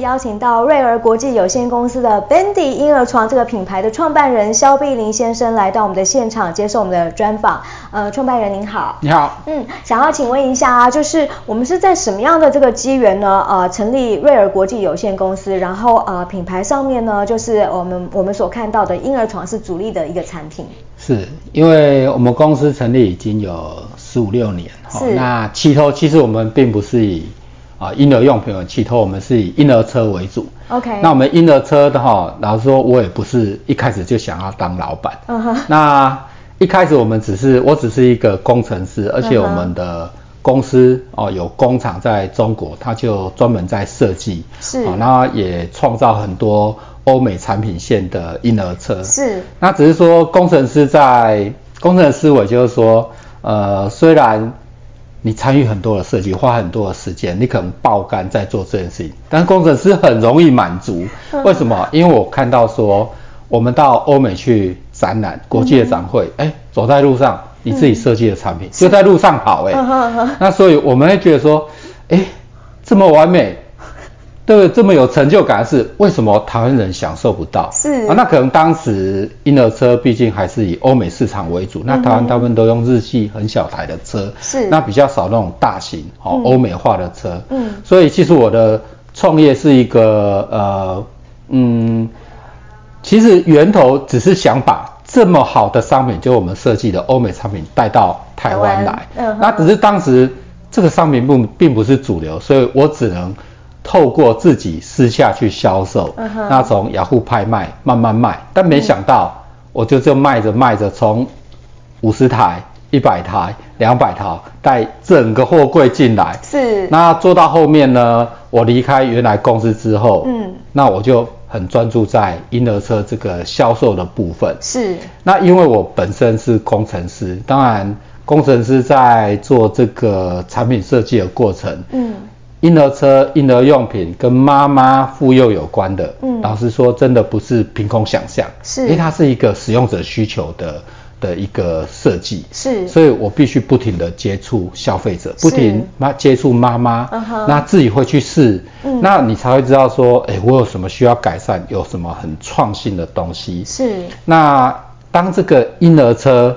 邀请到瑞儿国际有限公司的 Bendy 婴儿床这个品牌的创办人肖碧林先生来到我们的现场接受我们的专访。呃，创办人您好。你好。嗯，想要请问一下啊，就是我们是在什么样的这个机缘呢？呃，成立瑞儿国际有限公司，然后呃，品牌上面呢，就是我们我们所看到的婴儿床是主力的一个产品。是因为我们公司成立已经有十五六年，是。哦，那起头其实我们并不是以。啊，婴儿用品的起头，我们是以婴儿车为主。OK。那我们婴儿车的话，老实说，我也不是一开始就想要当老板。嗯哼。那一开始我们只是，我只是一个工程师，而且我们的公司哦有工厂在中国，他就专门在设计。是。啊，那也创造很多欧美产品线的婴儿车。是。那只是说工程师在工程的思维就是说，呃，虽然。你参与很多的设计，花很多的时间，你可能爆肝在做这件事情，但是工程师很容易满足。为什么？因为我看到说，我们到欧美去展览，国际的展会，哎、嗯，走在路上，你自己设计的产品、嗯、就在路上跑，哎，那所以我们会觉得说，哎，这么完美。对，这么有成就感的是为什么台湾人享受不到？是啊，那可能当时婴儿车毕竟还是以欧美市场为主，嗯、那台湾大部分都用日系很小台的车，是那比较少那种大型哦欧美化的车。嗯，所以其实我的创业是一个呃嗯，其实源头只是想把这么好的商品，就我们设计的欧美产品带到台湾来。嗯，那只是当时这个商品不并不是主流，所以我只能。透过自己私下去销售，uh. 那从雅虎拍卖慢慢卖，但没想到我就这卖着卖着，从五十台、一百台、两百台带整个货柜进来。是。那做到后面呢，我离开原来公司之后，嗯，那我就很专注在婴儿车这个销售的部分。是。那因为我本身是工程师，当然工程师在做这个产品设计的过程，嗯。婴儿车、婴儿用品跟妈妈妇幼有关的，嗯，老实说，真的不是凭空想象，是，因为它是一个使用者需求的的一个设计，是，所以我必须不停的接触消费者，不停妈接触妈妈，那自己会去试，嗯，那你才会知道说，哎，我有什么需要改善，有什么很创新的东西，是。那当这个婴儿车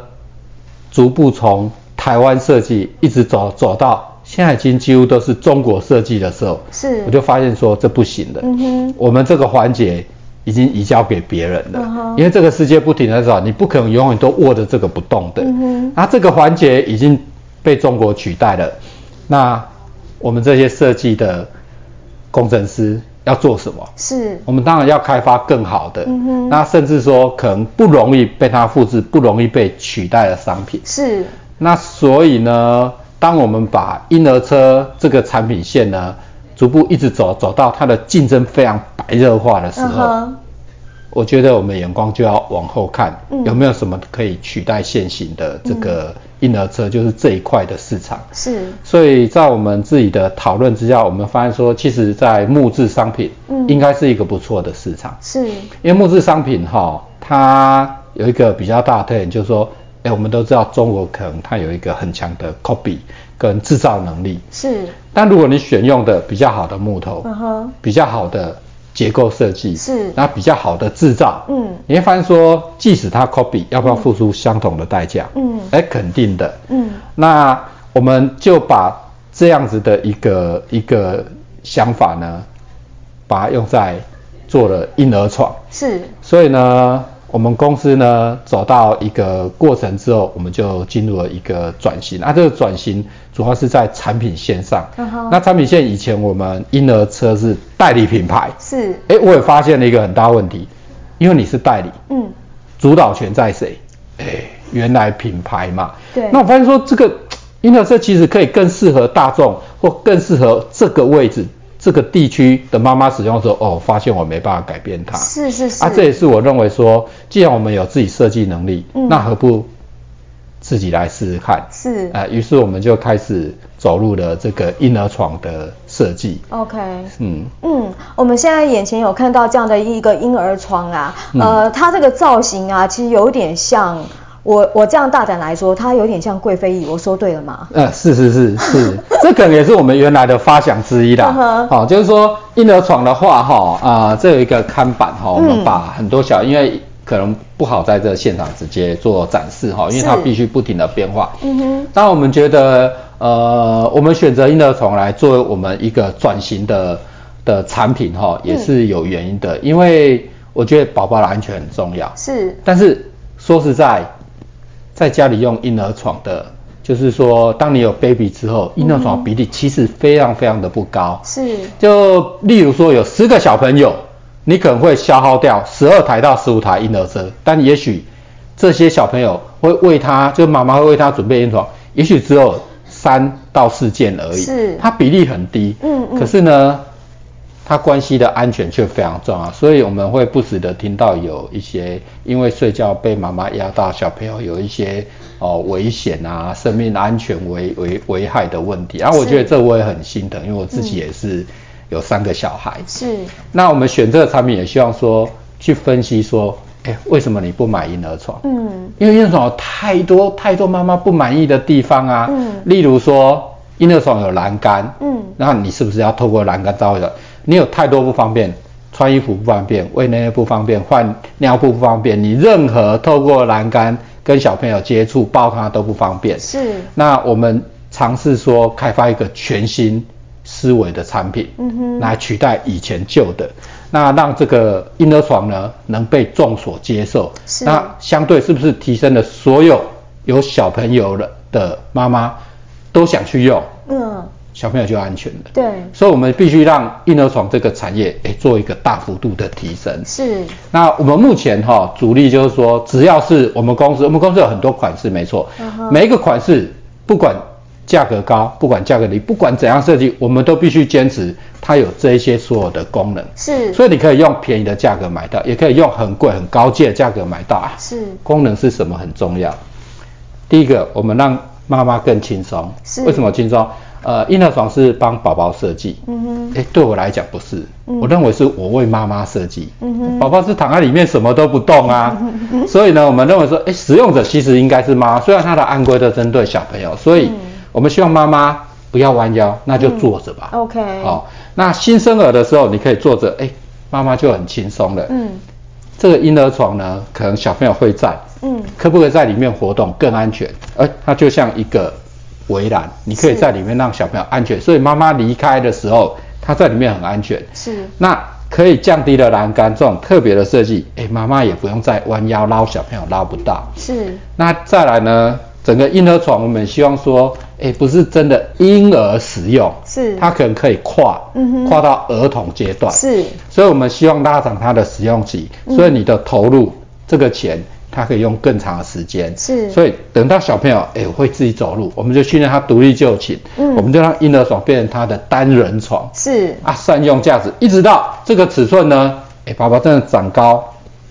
逐步从台湾设计一直走走到。现在已经几乎都是中国设计的时候，是，我就发现说这不行的，嗯哼，我们这个环节已经移交给别人了，嗯哼，因为这个世界不停的找，你不可能永远都握着这个不动的，嗯哼，那这个环节已经被中国取代了，那我们这些设计的工程师要做什么？是，我们当然要开发更好的，嗯哼，那甚至说可能不容易被它复制、不容易被取代的商品，是，那所以呢？当我们把婴儿车这个产品线呢，逐步一直走走到它的竞争非常白热化的时候，uh. 我觉得我们眼光就要往后看，嗯，有没有什么可以取代现行的这个婴儿车，就是这一块的市场。是，所以在我们自己的讨论之下，我们发现说，其实在木质商品，嗯，应该是一个不错的市场。是，因为木质商品哈，它有一个比较大的特点，就是说。哎，我们都知道中国可能它有一个很强的 copy 跟制造能力，是。但如果你选用的比较好的木头，嗯哼，比较好的结构设计，是，然后比较好的制造，嗯，你会发现说，即使它 copy，要不要付出相同的代价？嗯，哎，肯定的，嗯。那我们就把这样子的一个一个想法呢，把它用在做了婴儿床，是。所以呢。我们公司呢，走到一个过程之后，我们就进入了一个转型。那这个转型主要是在产品线上。Uh -huh. 那产品线以前我们婴儿车是代理品牌。是。哎，我也发现了一个很大问题，因为你是代理，嗯，主导权在谁？哎，原来品牌嘛。对。那我发现说，这个 婴儿车其实可以更适合大众，或更适合这个位置。这个地区的妈妈使用的时候，哦，发现我没办法改变它。是是是。啊，这也是我认为说，既然我们有自己设计能力，嗯，那何不自己来试试看？是。啊，于是我们就开始走入了这个婴儿床的设计。OK，嗯嗯，我们现在眼前有看到这样的一个婴儿床啊，嗯、呃，它这个造型啊，其实有点像我我这样大胆来说，它有点像贵妃椅，我说对了吗？呃，是是是是，这可能也是我们原来的发想之一啦。好、哦，就是说婴儿床的话，哈、呃、啊，这有一个看板哈，我们把很多小、嗯、因为。可能不好在这现场直接做展示哈，因为它必须不停的变化。嗯哼。那我们觉得，呃，我们选择婴儿床来作为我们一个转型的的产品哈，也是有原因的。嗯、因为我觉得宝宝的安全很重要。是。但是说实在，在家里用婴儿床的，就是说，当你有 baby 之后，婴儿床比例其实非常非常的不高。是。就例如说，有十个小朋友。你可能会消耗掉十二台到十五台婴儿车，但也许这些小朋友会为他，就妈妈会为他准备婴儿床，也许只有三到四件而已，是，它比例很低，嗯嗯，可是呢，它关系的安全却非常重要，所以我们会不时的听到有一些因为睡觉被妈妈压到小朋友有一些哦危险啊，生命安全危危危害的问题，然后我觉得这我也很心疼，因为我自己也是。嗯有三个小孩，是。那我们选这个产品也希望说去分析说，哎，为什么你不买婴儿床？嗯，因为婴儿床有太多太多妈妈不满意的地方啊。嗯。例如说，婴儿床有栏杆，嗯，那你是不是要透过栏杆照？你有太多不方便，穿衣服不方便，喂奶奶不方便，换尿布不方便，你任何透过栏杆跟小朋友接触抱他都不方便。是。那我们尝试说开发一个全新。思维的产品，嗯哼，来取代以前旧的，那让这个婴儿床呢能被众所接受，是，那相对是不是提升了所有有小朋友的的妈妈都想去用，嗯，小朋友就安全了，对，所以我们必须让婴儿床这个产业诶做一个大幅度的提升，是，那我们目前哈主力就是说，只要是我们公司，我们公司有很多款式，没错，每一个款式不管。价格高，不管价格低，不管怎样设计，我们都必须坚持它有这一些所有的功能。是，所以你可以用便宜的价格买到，也可以用很贵很高阶的价格买到啊。是，功能是什么很重要。第一个，我们让妈妈更轻松。是，为什么轻松？呃，婴儿床是帮宝宝设计。嗯哼。哎，对我来讲不是，嗯、我认为是我为妈妈设计。嗯哼。宝宝是躺在里面什么都不动啊。嗯。所以呢，我们认为说，哎，使用者其实应该是妈妈，虽然它的安规都针对小朋友，所以。嗯我们希望妈妈不要弯腰，那就坐着吧。嗯、OK。好，那新生儿的时候你可以坐着，哎，妈妈就很轻松了。嗯。这个婴儿床呢，可能小朋友会在，嗯，可不可以在里面活动更安全？哎，它就像一个围栏，你可以在里面让小朋友安全，所以妈妈离开的时候，他在里面很安全。是。那可以降低的栏杆，这种特别的设计，哎，妈妈也不用再弯腰捞小朋友捞不到。是。那再来呢，整个婴儿床我们希望说。哎，不是真的婴儿使用，是它可能可以跨，嗯哼，跨到儿童阶段，是，所以我们希望拉长它的使用期，嗯、所以你的投入这个钱，它可以用更长的时间，是，所以等到小朋友哎会自己走路，我们就训练他独立就寝，嗯，我们就让婴儿床变成他的单人床，是，啊，善用价值，一直到这个尺寸呢，哎，宝宝真的长高，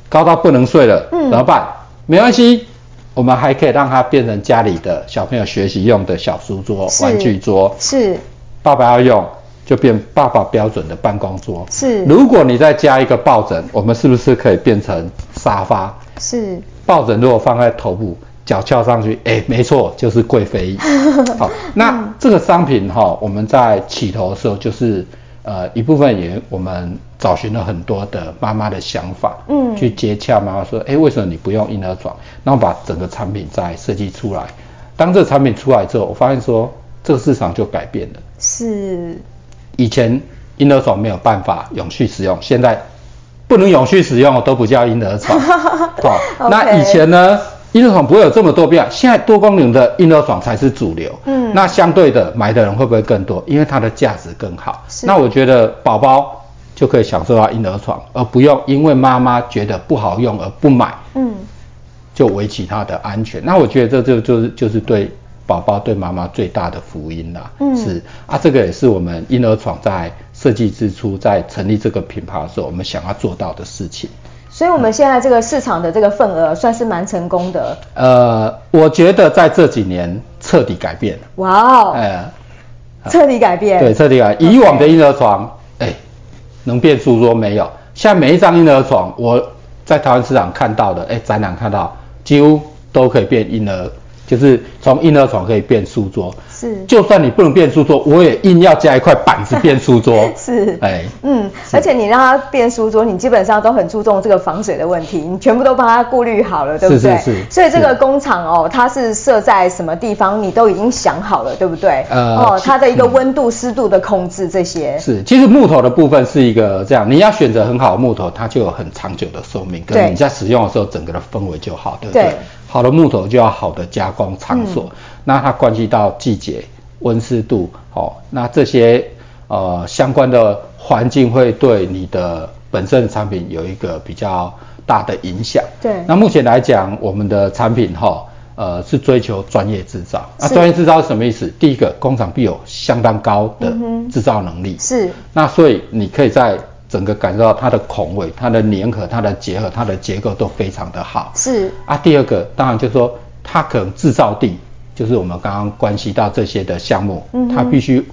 高到不能睡了，嗯，怎么办？没关系。我们还可以让他变成家里的小朋友学习用的小书桌、玩具桌。是。爸爸要用，就变爸爸标准的办公桌。是。如果你再加一个抱枕，我们是不是可以变成沙发？是。抱枕如果放在头部，脚翘上去，哎，没错，就是贵妃椅。好，那这个商品哈，我们在起头的时候就是。呃，一部分也我们找寻了很多的妈妈的想法，嗯，去接洽妈妈说，哎，为什么你不用婴儿床？那我把整个产品再设计出来。当这个产品出来之后，我发现说这个市场就改变了。是。以前婴儿床没有办法永续使用，现在不能永续使用都不叫婴儿床。好，那以前呢？婴儿床不会有这么多变，现在多功能的婴儿床才是主流。嗯，那相对的买的人会不会更多？因为它的价值更好。那我觉得宝宝就可以享受到婴儿床，而不用因为妈妈觉得不好用而不买。嗯，就维持它的安全。那我觉得这就就是就是对宝宝对妈妈最大的福音啦。嗯，是啊，这个也是我们婴儿床在设计之初，在成立这个品牌的时候，我们想要做到的事情。所以，我们现在这个市场的这个份额算是蛮成功的。呃，我觉得在这几年彻底改变了。哇哦！哎，彻底改变。对，彻底改。以往的婴儿床，哎、欸，能变书桌没有？现在每一张婴儿床，我在台湾市场看到的，哎、欸，展览看到，几乎都可以变婴儿。就是从婴儿床可以变书桌，是，就算你不能变书桌，我也硬要加一块板子变书桌，是，哎，嗯，而且你让它变书桌，你基本上都很注重这个防水的问题，你全部都帮它顾虑好了，对不对？是是是。所以这个工厂哦，它是设在什么地方，你都已经想好了，对不对？呃，哦，它的一个温度、湿度的控制这些。是，其实木头的部分是一个这样，你要选择很好的木头，它就有很长久的寿命，跟你在使用的时候，整个的氛围就好，对不对？对好的木头就要好的加工场所，嗯、那它关系到季节、温湿度，哦，那这些呃相关的环境会对你的本身的产品有一个比较大的影响。对，那目前来讲，我们的产品哈、哦，呃是追求专业制造。那专业制造是什么意思？第一个，工厂必有相当高的制造能力。嗯、是。那所以你可以在整个感受到它的孔位、它的粘合、它的结合、它的结构都非常的好。是啊，第二个当然就是说它可能制造地，就是我们刚刚关系到这些的项目，嗯，它必须。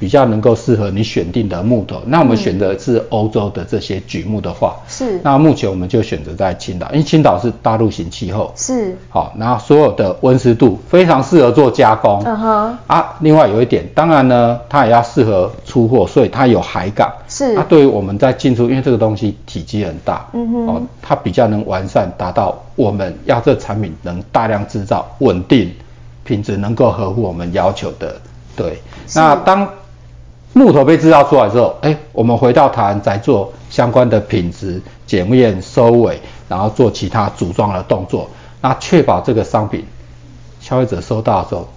比较能够适合你选定的木头，那我们选择是欧洲的这些榉木的话，是。那目前我们就选择在青岛，因为青岛是大陆型气候，是。好，然后所有的温湿度非常适合做加工，嗯哼。啊，另外有一点，当然呢，它也要适合出货，所以它有海港，是。那对于我们在进出，因为这个东西体积很大，嗯哼。哦，它比较能完善，达到我们要这产品能大量制造、稳定、品质能够合乎我们要求的，对。那当木头被制造出来之后，哎，我们回到台湾再做相关的品质检验、收尾，然后做其他组装的动作，那确保这个商品消费者收到的时候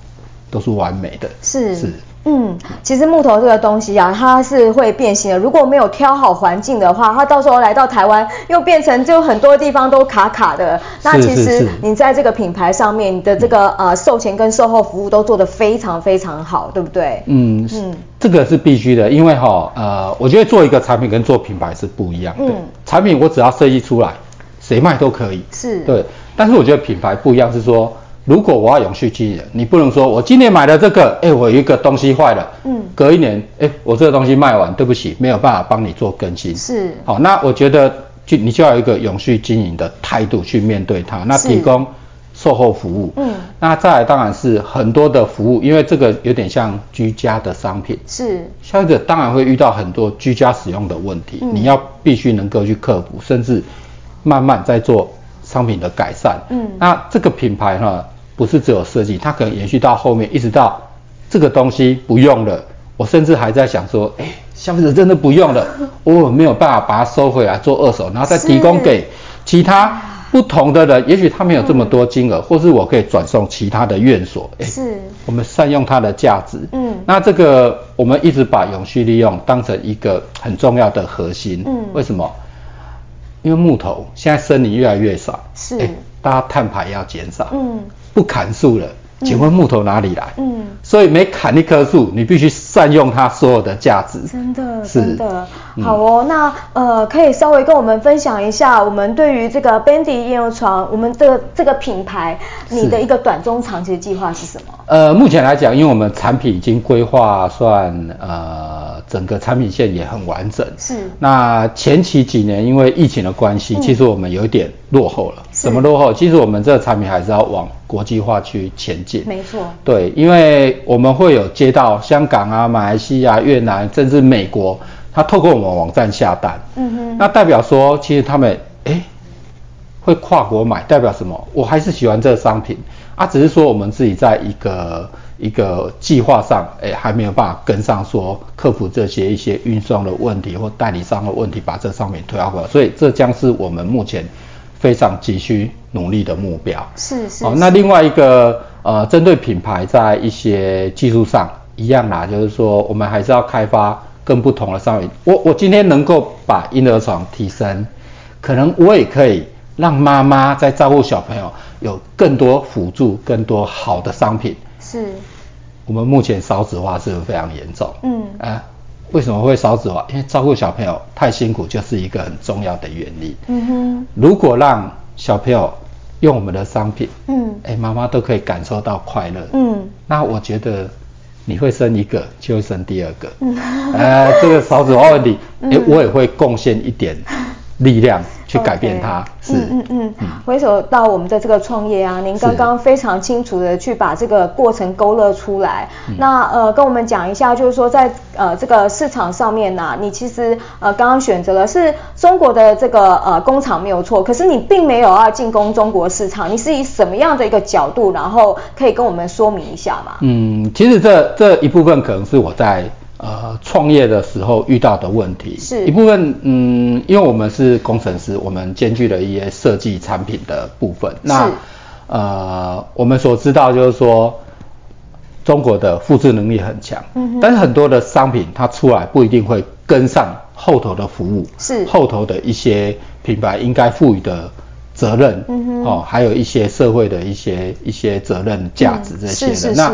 都是完美的。是是。嗯，其实木头这个东西啊，它是会变形的。如果没有挑好环境的话，它到时候来到台湾又变成就很多地方都卡卡的。那其实你在这个品牌上面，你的这个呃售前跟售后服务都做得非常非常好，对不对？嗯嗯，这个是必须的，因为哈呃，我觉得做一个产品跟做品牌是不一样的。嗯，产品我只要设计出来，谁卖都可以。是。对，但是我觉得品牌不一样，是说。如果我要永续经营，你不能说我今年买了这个，哎、欸，我有一个东西坏了，嗯，隔一年，哎、欸，我这个东西卖完，对不起，没有办法帮你做更新。是，好，那我觉得就你就要有一个永续经营的态度去面对它，那提供售后服务，嗯，那再来当然是很多的服务，因为这个有点像居家的商品，是，消费者当然会遇到很多居家使用的问题，嗯、你要必须能够去克服，甚至慢慢在做商品的改善，嗯，那这个品牌哈。不是只有设计，它可能延续到后面，一直到这个东西不用了，我甚至还在想说，哎，消费者真的不用了，我没有办法把它收回来做二手，然后再提供给其他不同的人，也许他没有这么多金额，嗯、或是我可以转送其他的院所，哎，是，我们善用它的价值，嗯，那这个我们一直把永续利用当成一个很重要的核心，嗯，为什么？因为木头现在森林越来越少，是，大家碳排要减少，嗯。不砍树了，请问木头哪里来？嗯，所以每砍一棵树，你必须善用它所有的价值。真的，是真的。好哦，嗯、那呃，可以稍微跟我们分享一下，我们对于这个儿床，我们这个这个品牌，你的一个短中长期的计划是什么？呃，目前来讲，因为我们产品已经规划算呃。整个产品线也很完整。是。那前期几年因为疫情的关系，嗯、其实我们有一点落后了。什么落后？其实我们这个产品还是要往国际化去前进。没错。对，因为我们会有接到香港啊、马来西亚、越南，甚至美国，他透过我们网站下单。嗯哼。那代表说，其实他们哎会跨国买，代表什么？我还是喜欢这个商品啊，只是说我们自己在一个。一个计划上，哎，还没有办法跟上，说克服这些一些运送的问题或代理商的问题，把这商品推到过来，所以这将是我们目前非常急需努力的目标。是是。哦，那另外一个呃，针对品牌在一些技术上一样啦，就是说我们还是要开发更不同的商品。我我今天能够把婴儿床提升，可能我也可以让妈妈在照顾小朋友有更多辅助、更多好的商品。是，我们目前少子化是非常严重。嗯，啊，为什么会少子化？因为照顾小朋友太辛苦，就是一个很重要的原因。嗯哼，如果让小朋友用我们的商品，嗯，哎，妈妈都可以感受到快乐。嗯，那我觉得你会生一个，就会生第二个。呃，这个少子化问题，哎，我也会贡献一点力量。去改变它嗯嗯嗯。嗯回首到我们的这个创业啊，您刚刚非常清楚的去把这个过程勾勒出来。那呃，跟我们讲一下，就是说在呃这个市场上面呢、啊，你其实呃刚刚选择了是中国的这个呃工厂没有错，可是你并没有要进攻中国市场，你是以什么样的一个角度，然后可以跟我们说明一下吗？嗯，其实这这一部分可能是我在。呃，创业的时候遇到的问题，是。一部分，嗯，因为我们是工程师，我们兼具了一些设计产品的部分。那呃，我们所知道就是说，中国的复制能力很强，嗯，但是很多的商品它出来不一定会跟上后头的服务，是。后头的一些品牌应该赋予的责任，嗯哼，哦，还有一些社会的一些一些责任价值这些的。嗯、是是是。那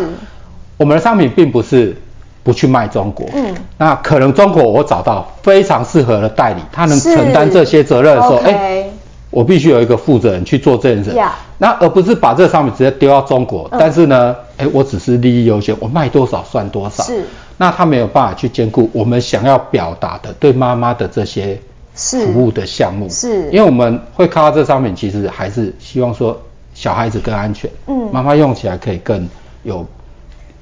我们的商品并不是。不去卖中国，嗯，那可能中国我找到非常适合的代理，他能承担这些责任的时候，哎、okay 欸，我必须有一个负责人去做这件事，Yeah。那而不是把这个商品直接丢到中国，嗯、但是呢，哎、欸，我只是利益优先，我卖多少算多少，是，那他没有办法去兼顾我们想要表达的对妈妈的这些服务的项目，是，因为我们会看到这商品，其实还是希望说小孩子更安全，嗯，妈妈用起来可以更有。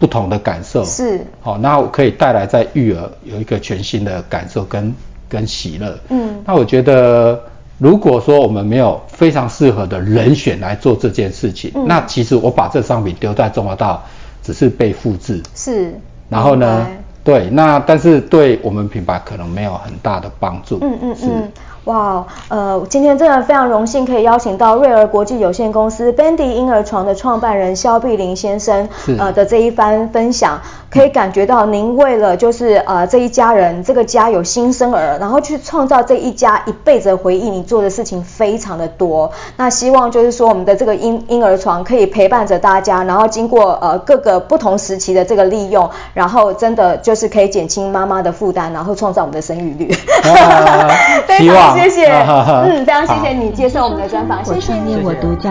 不同的感受是好，那我可以带来在育儿有一个全新的感受跟跟喜乐。嗯，那我觉得如果说我们没有非常适合的人选来做这件事情，嗯、那其实我把这商品丢在中国大陆，只是被复制。是，然后呢，白对，那但是对我们品牌可能没有很大的帮助。嗯嗯嗯。是哇，呃，今天真的非常荣幸可以邀请到瑞儿国际有限公司 Bendy 婴儿床的创办人肖碧林先生，呃的这一番分享，可以感觉到您为了就是呃这一家人这个家有新生儿，然后去创造这一家一辈子的回忆，你做的事情非常的多。那希望就是说我们的这个婴婴儿床可以陪伴着大家，然后经过呃各个不同时期的这个利用，然后真的就是可以减轻妈妈的负担，然后创造我们的生育率。啊、希望。谢谢，嗯，非常谢谢你接受我们的专访，谢谢你。我独角，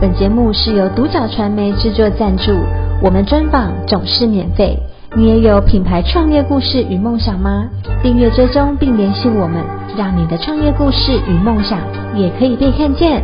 本节目是由独角传媒制作赞助，我们专访总是免费。你也有品牌创业故事与梦想吗？订阅追踪并联系我们，让你的创业故事与梦想也可以被看见。